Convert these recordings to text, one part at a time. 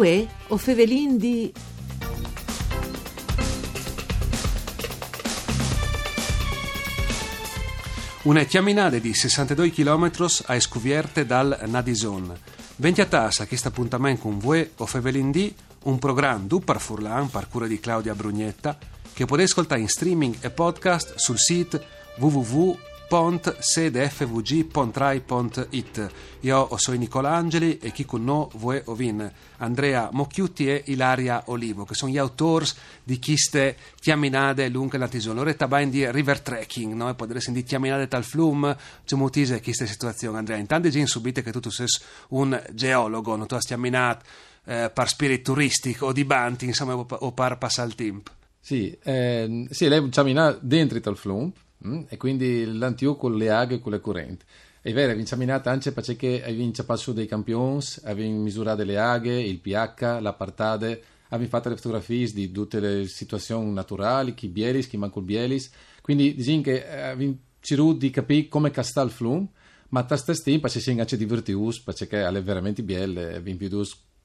Uè o Fevelin di... Una chiaminade di 62 km a escuvierte dal Nadison. Venti a tassa questo appuntamento con voi o Fevelin di un programma du par Furlan, par cura di Claudia Brugnetta, che potete ascoltare in streaming e podcast sul sito www.sedfvg.rai.it. Io sono Nicolangeli e chi con noi voi ovin Andrea Mocchiutti e Ilaria Olivo, che sono gli autori di queste chiaminade lunghe la tisona. Ora tabain di river trekking, no? E potrei sentire chiaminade tal flum, c'è mutise questa situazione, Andrea. Intanto già subite che tu, tu sei un geologo, non tu hai chiaminato eh, per spirito turistico o di banti, insomma, o, passare il tempo. Sì, eh, sì, lei cammina dentro il flum mm, e quindi l'antiù con le aghe e con le correnti. È vero, abbiamo camminato anche perché abbiamo passato dei campioni, abbiamo misurato le aghe, il pH, la partade, abbiamo fatto le fotografie di tutte le situazioni naturali, chi bielis, chi manco bielis. Quindi diciamo che eh, abbiamo cercato di capire come castare il flum, ma a stesso tempo ci siamo anche divertiti perché è veramente bello, abbiamo più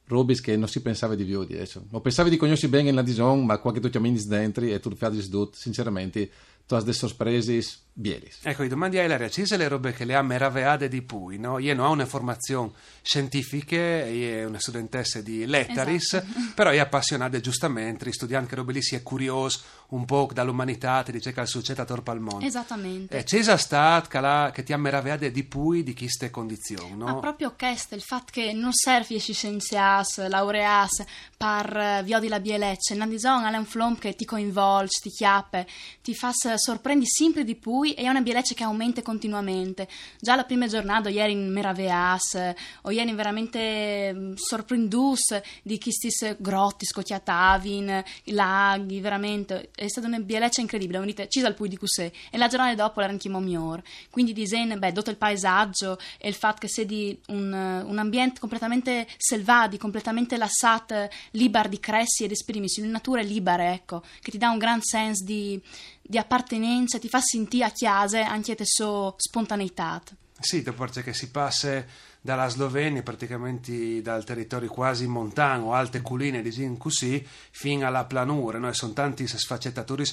robis che non si pensava di più di adesso. Non pensavi di conoscere bene la Dison, ma qualche tu chiamini dentro e tu fai di sinceramente, tu hai delle sorprese bielis. Ecco, i domandi a Ilaria, ci sono le robe che le ha meravigliate di pui, no? Io non ho una formazione scientifica, io sono una studentessa di Lettaris, esatto. però io appassionata giustamente, studiando che robe lì si è curioso un po' dall'umanità, ti dice che il succede attorno al mondo. Esattamente. E c'è stato che ti ha meravigliato di pui di queste condizioni, no? Ma proprio questo, il fatto che non serve scienzias, laureas, per via di la bielecce, non è un flom che ti coinvolge, ti chiappe, ti fa sorprendi sempre di più e è una bielecce che aumenta continuamente. Già la prima giornata, ieri in meraveas, o ieri veramente mm, sorprendus di questi grotti scocchiatavin, laghi, veramente. È stata una bieleccia incredibile. Venite, ci dal pui di Cusè. E la giornata dopo era anche migliore. Quindi disegno, beh, dopo il paesaggio e il fatto che sei di un, un ambiente completamente selvatico, completamente lasciato, libero di cressi ed esprimersi, una natura libera, ecco, che ti dà un gran senso di di appartenenza, ti fa sentire a chiase anche te so spontaneità. Sì, dopo che si passa dalla Slovenia, praticamente dal territorio quasi montano, alte colline, diciamo così, fino alla planura, no? e sono tanti sfaccettatori,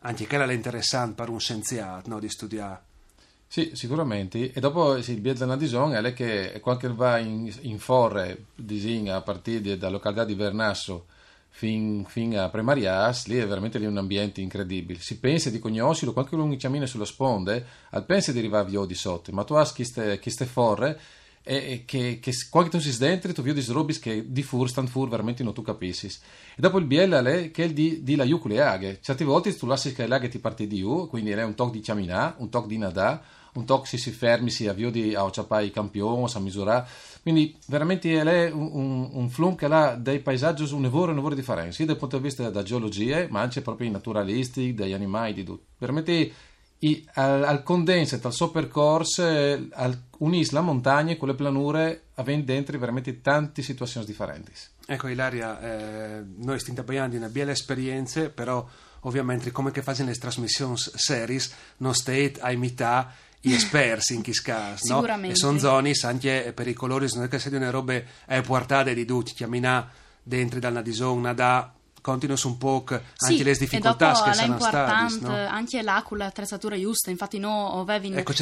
anche che è interessante per un scienziato no? di studiare. Sì, sicuramente. E dopo sì, il Bielzana di Zon è che qualche va in, in forre, diciamo, a partire dalla località di Vernasso, fin, fin a Premarias, lì è veramente lì un ambiente incredibile. Si pensa di conoscerlo, quando uno cammina sulle sponde, al pensa di arrivare via di sotto, ma tu hai queste forre e, che, che quando tu sei dentro tu vedi robe che di fur stanno fur veramente non tu capisci e dopo il biella che è di, di la iu con le aghe certe volte tu lasci che le aghe ti parte di u quindi è un tocco di camminare un tocco di nadare un tocco si si fermi si avvio di a ciappare i campioni a misurare quindi veramente è un, un, un flum che ha dei paesaggi un lavoro, un lavoro differente, sia dal punto di vista della geologia, ma anche proprio naturalistici, degli animali, di tutto. Veramente i, al, al condense dal suo percorso al, unisce la montagna con le planure avendo dentro veramente tante situazioni differenti. Ecco Ilaria, eh, noi stiamo di una bella esperienza, però ovviamente come che fanno le trasmissioni series non state a imitare esperti in caso, no? E sono zone anche pericolose, non è che siano una robe eh, portate di tutti, chiamina dentro dalla disonna da continuano un po' anche sì, le difficoltà che sono state no? anche là con l'attrezzatura giusta infatti noi avevi ecco,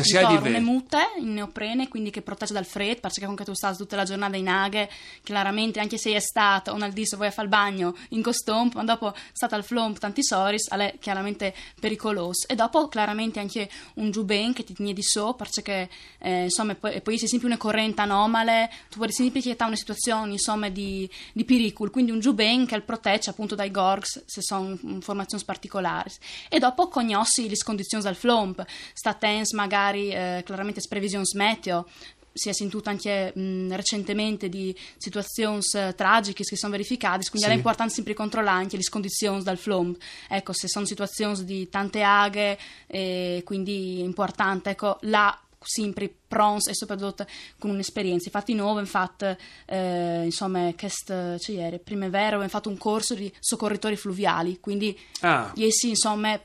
le mute in neoprene quindi che protegge dal freddo perché comunque tu stai tutta la giornata in aghe chiaramente anche se è stato un al disso vuoi fare il bagno in costume ma dopo stata al flomp tanti soris è chiaramente pericoloso e dopo chiaramente anche un giubben che ti tiene di so perché eh, insomma poi, poi sei sempre una corrente anomale tu puoi sempre che una situazione insomma di, di pericolo. Quindi un giubben che protegge appunto appunto dai gorgs se sono formazioni particolari e dopo cognossi le condizioni del flomp sta tens magari eh, chiaramente previsioni meteo si è sentito anche mh, recentemente di situazioni uh, tragiche che sono verificate, quindi sì. è importante sempre controllare anche le condizioni del flom. Ecco, se sono situazioni di tante aghe, eh, quindi è importante, ecco, là sempre pronti e soprattutto con un'esperienza. Infatti abbiamo fatto, eh, insomma, quest, cioè ieri, primavera, abbiamo fatto un corso di soccorritori fluviali, quindi ah. essi, insomma,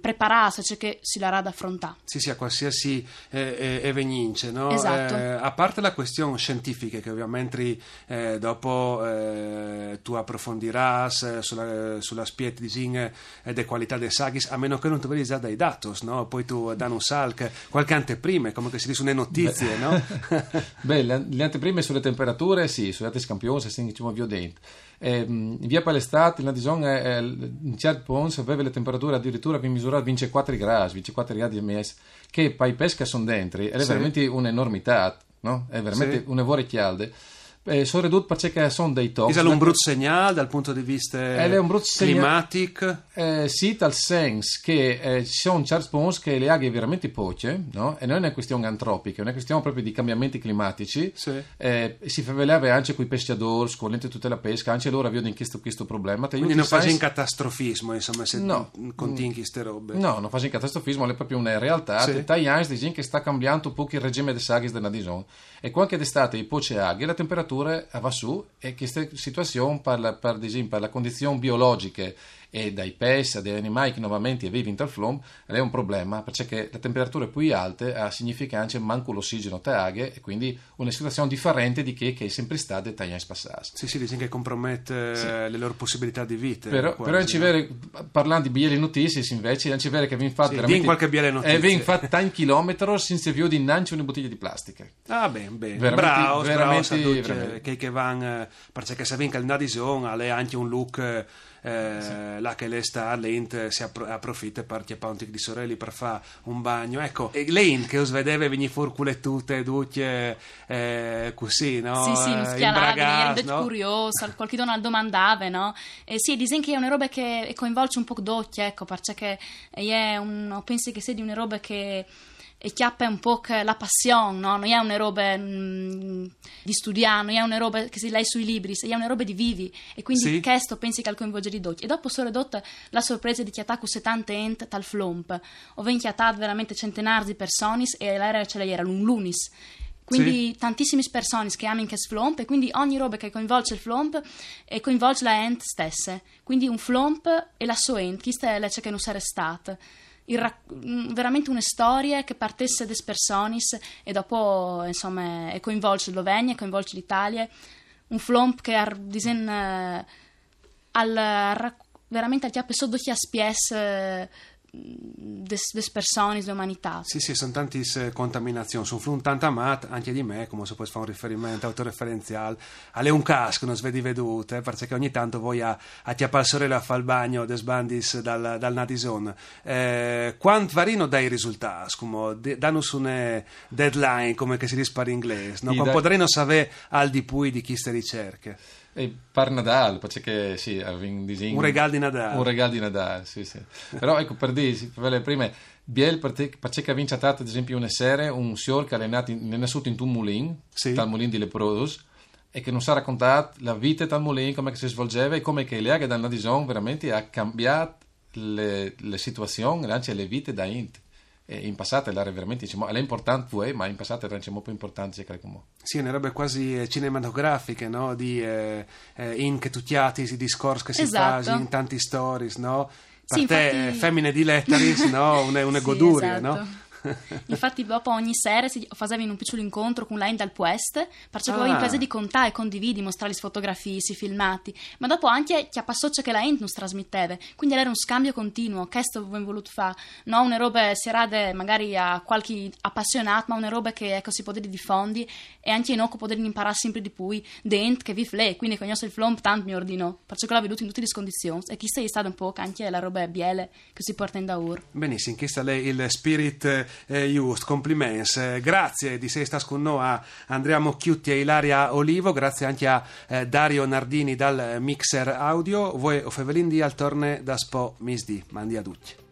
prepararsi, cioè che si la ad affrontare. Sì, sì, a qualsiasi eh, evenienze, no? Esatto. Eh, a parte la questione scientifica, che ovviamente eh, dopo eh, tu approfondirai sulla, sulla spiet di zing e de qualità dei sagis, a meno che non tu vedi già dai datos, no? Poi tu danno un salc, qualche anteprime, come che si dice, une notizie, Beh. no? Beh, le, le anteprime sulle temperature, sì, sulle altre scampioni, se diciamo violente. Eh, in via Palestat, la Dijon, eh, in certi punti, aveva le temperature addirittura per misurare 24 gradi, 24 gradi mezzo, che per i pesca sono dentro, è Sì. veramente un'enormità, no? È veramente Sì. una vorre chialde. Eh, sono ridotto perché sono dei tox. È un brutto segnale dal punto di vista segnale. climatico. Eh, sì, tal senso che eh, ci sono certi punti che le aghe veramente poche, no? E non è una questione antropica, è una questione proprio di cambiamenti climatici. Sì. Eh, si fa vedere anche con i pesciadori, con l'ente tutta la pesca, anche loro avevano questo, questo problema. Te Quindi non fai in catastrofismo, insomma, se No. continui queste robe. No, non fa in catastrofismo, è proprio una realtà. Sì. Anni dicono che sta cambiando un po' il regime dei saghi della Dison. E quando d'estate i poce aghe, la temperatura va su e questa situazione per la, per, diciamo, per la condizione biologiche e dai pesci, dagli animali che nuovamente vivono in tal flom, è un problema, perché le temperature più alte eh, significa anche manco l'ossigeno te aghe e quindi una situazione differente di che, che è sempre stata dagli anni passati. Sì, sì, dicono che compromette eh, le loro possibilità di vita. Però, però vero, parlando di biele notizie, invece, è anche vero che vi infatti Sì, veramente... qualche biele notizie. E vi infatti tanti chilometri senza più di innanzi una bottiglia di plastica. Ah, bene, bene. Veramente- bravo, veramente- bravo, tutti, veramente. che, che vanno, eh, perché se vinca il Nadison, ha anche un look eh, là che lei sta, l'Int si appro- approfitta per chiappare un tic di sorelli per fare un bagno. Ecco, e l'Int che us vedeva venire fuori tutte, tutte eh, così, no? Sì, sì, Eh, non schialava, imbragas, era no? curiosa, qualcuno non domandava, no? E sì, dicono che è una roba che coinvolge un po' d'occhio, ecco, perché è un, penso che sia di una roba che e chiappa un po' la passione, no? Non è una roba mm, di studiare, non è una roba che si lei sui libri, è una roba di vivi. E quindi Sì. questo pensi che al coinvolgere d'occhio. E dopo sono ridotta la sorpresa di chiattare con 70 ent tal flomp. Ho chiattato veramente centenari di persone e l'era ce l'era un lunis. Quindi tantissime persone che amano che flomp e quindi ogni roba che coinvolge il flomp e coinvolge la ent stessa. Quindi un flomp e la sua ent, questa è la che non sarà stata. Rac- mm, veramente una storia che partesse des personis e dopo insomma e coinvolge Slovenia, coinvolge l'Italia. Un flomp che ha disen, eh, al veramente al chiappe sotto chi spies eh, des, des dell'umanità. Sì, sì, sono tante contaminazioni, sono flun tanta mat, anche di me, come se può fare un riferimento autoreferenziale, alle un casco, non svedi vedute, perché ogni tanto voi a, a chiappare sorella a fare il bagno des bandis dal, dal Nadison. Eh, quanto varino dai risultati, come danno su una deadline, come che si dice per inglese, no? Quando dai. potremmo sapere al di più di queste ricerche. E per Nadal, perché sì, un disegno. Un regalo di Natale. Un regalo di Nadal, sì, sì. Però ecco, per dire, per le prime, Biel, perché ha vinto ad esempio una serie, un signore che è nato in, è nato in un mulin, Sì. dal mulin di Leprodus, e che non sa raccontare la vita del mulin, come che si svolgeva e come che l'Ea che dal Nadison veramente ha cambiato le, le situazioni, anche le vite da Int. In passato era veramente, diciamo, è importante, poi, ma in passato era diciamo, più importante, come. Sì, una robe quasi eh, cinematografiche, no? Di eh, eh, in che tutti i discorsi che si Esatto. fanno in tanti stories, no? Per Sì, te, infatti- eh, femmine di lettaris, no? Una, una Sì, goduria, esatto. no? Infatti, dopo ogni sera si faceva un piccolo incontro con lei dal Puest, perché Ah. poi in presa di contare e condividi, mostrare le fotografie, i filmati, ma dopo anche chi ha passato che la Ent non trasmetteva, quindi era un scambio continuo. Questo avevo voluto fare, non una roba serate magari a qualche appassionato, ma una roba che ecco, si poteva diffondere e anche in occhio poter imparare sempre di più di Ent che vi fle, quindi conosco il flomp tanto mi ordinò, perché l'ho veduto in tutte le condizioni e chi sei stato un po' anche la roba biele che si porta in da ur. Benissimo, questo è il spirit eh, just, compliments. Eh, grazie di sei stas con noi a Andrea Mocchiutti e Ilaria Olivo, grazie anche a eh, Dario Nardini dal Mixer Audio. Voi o Fevelin al torne da Spo Misdi. Mandi a tutti.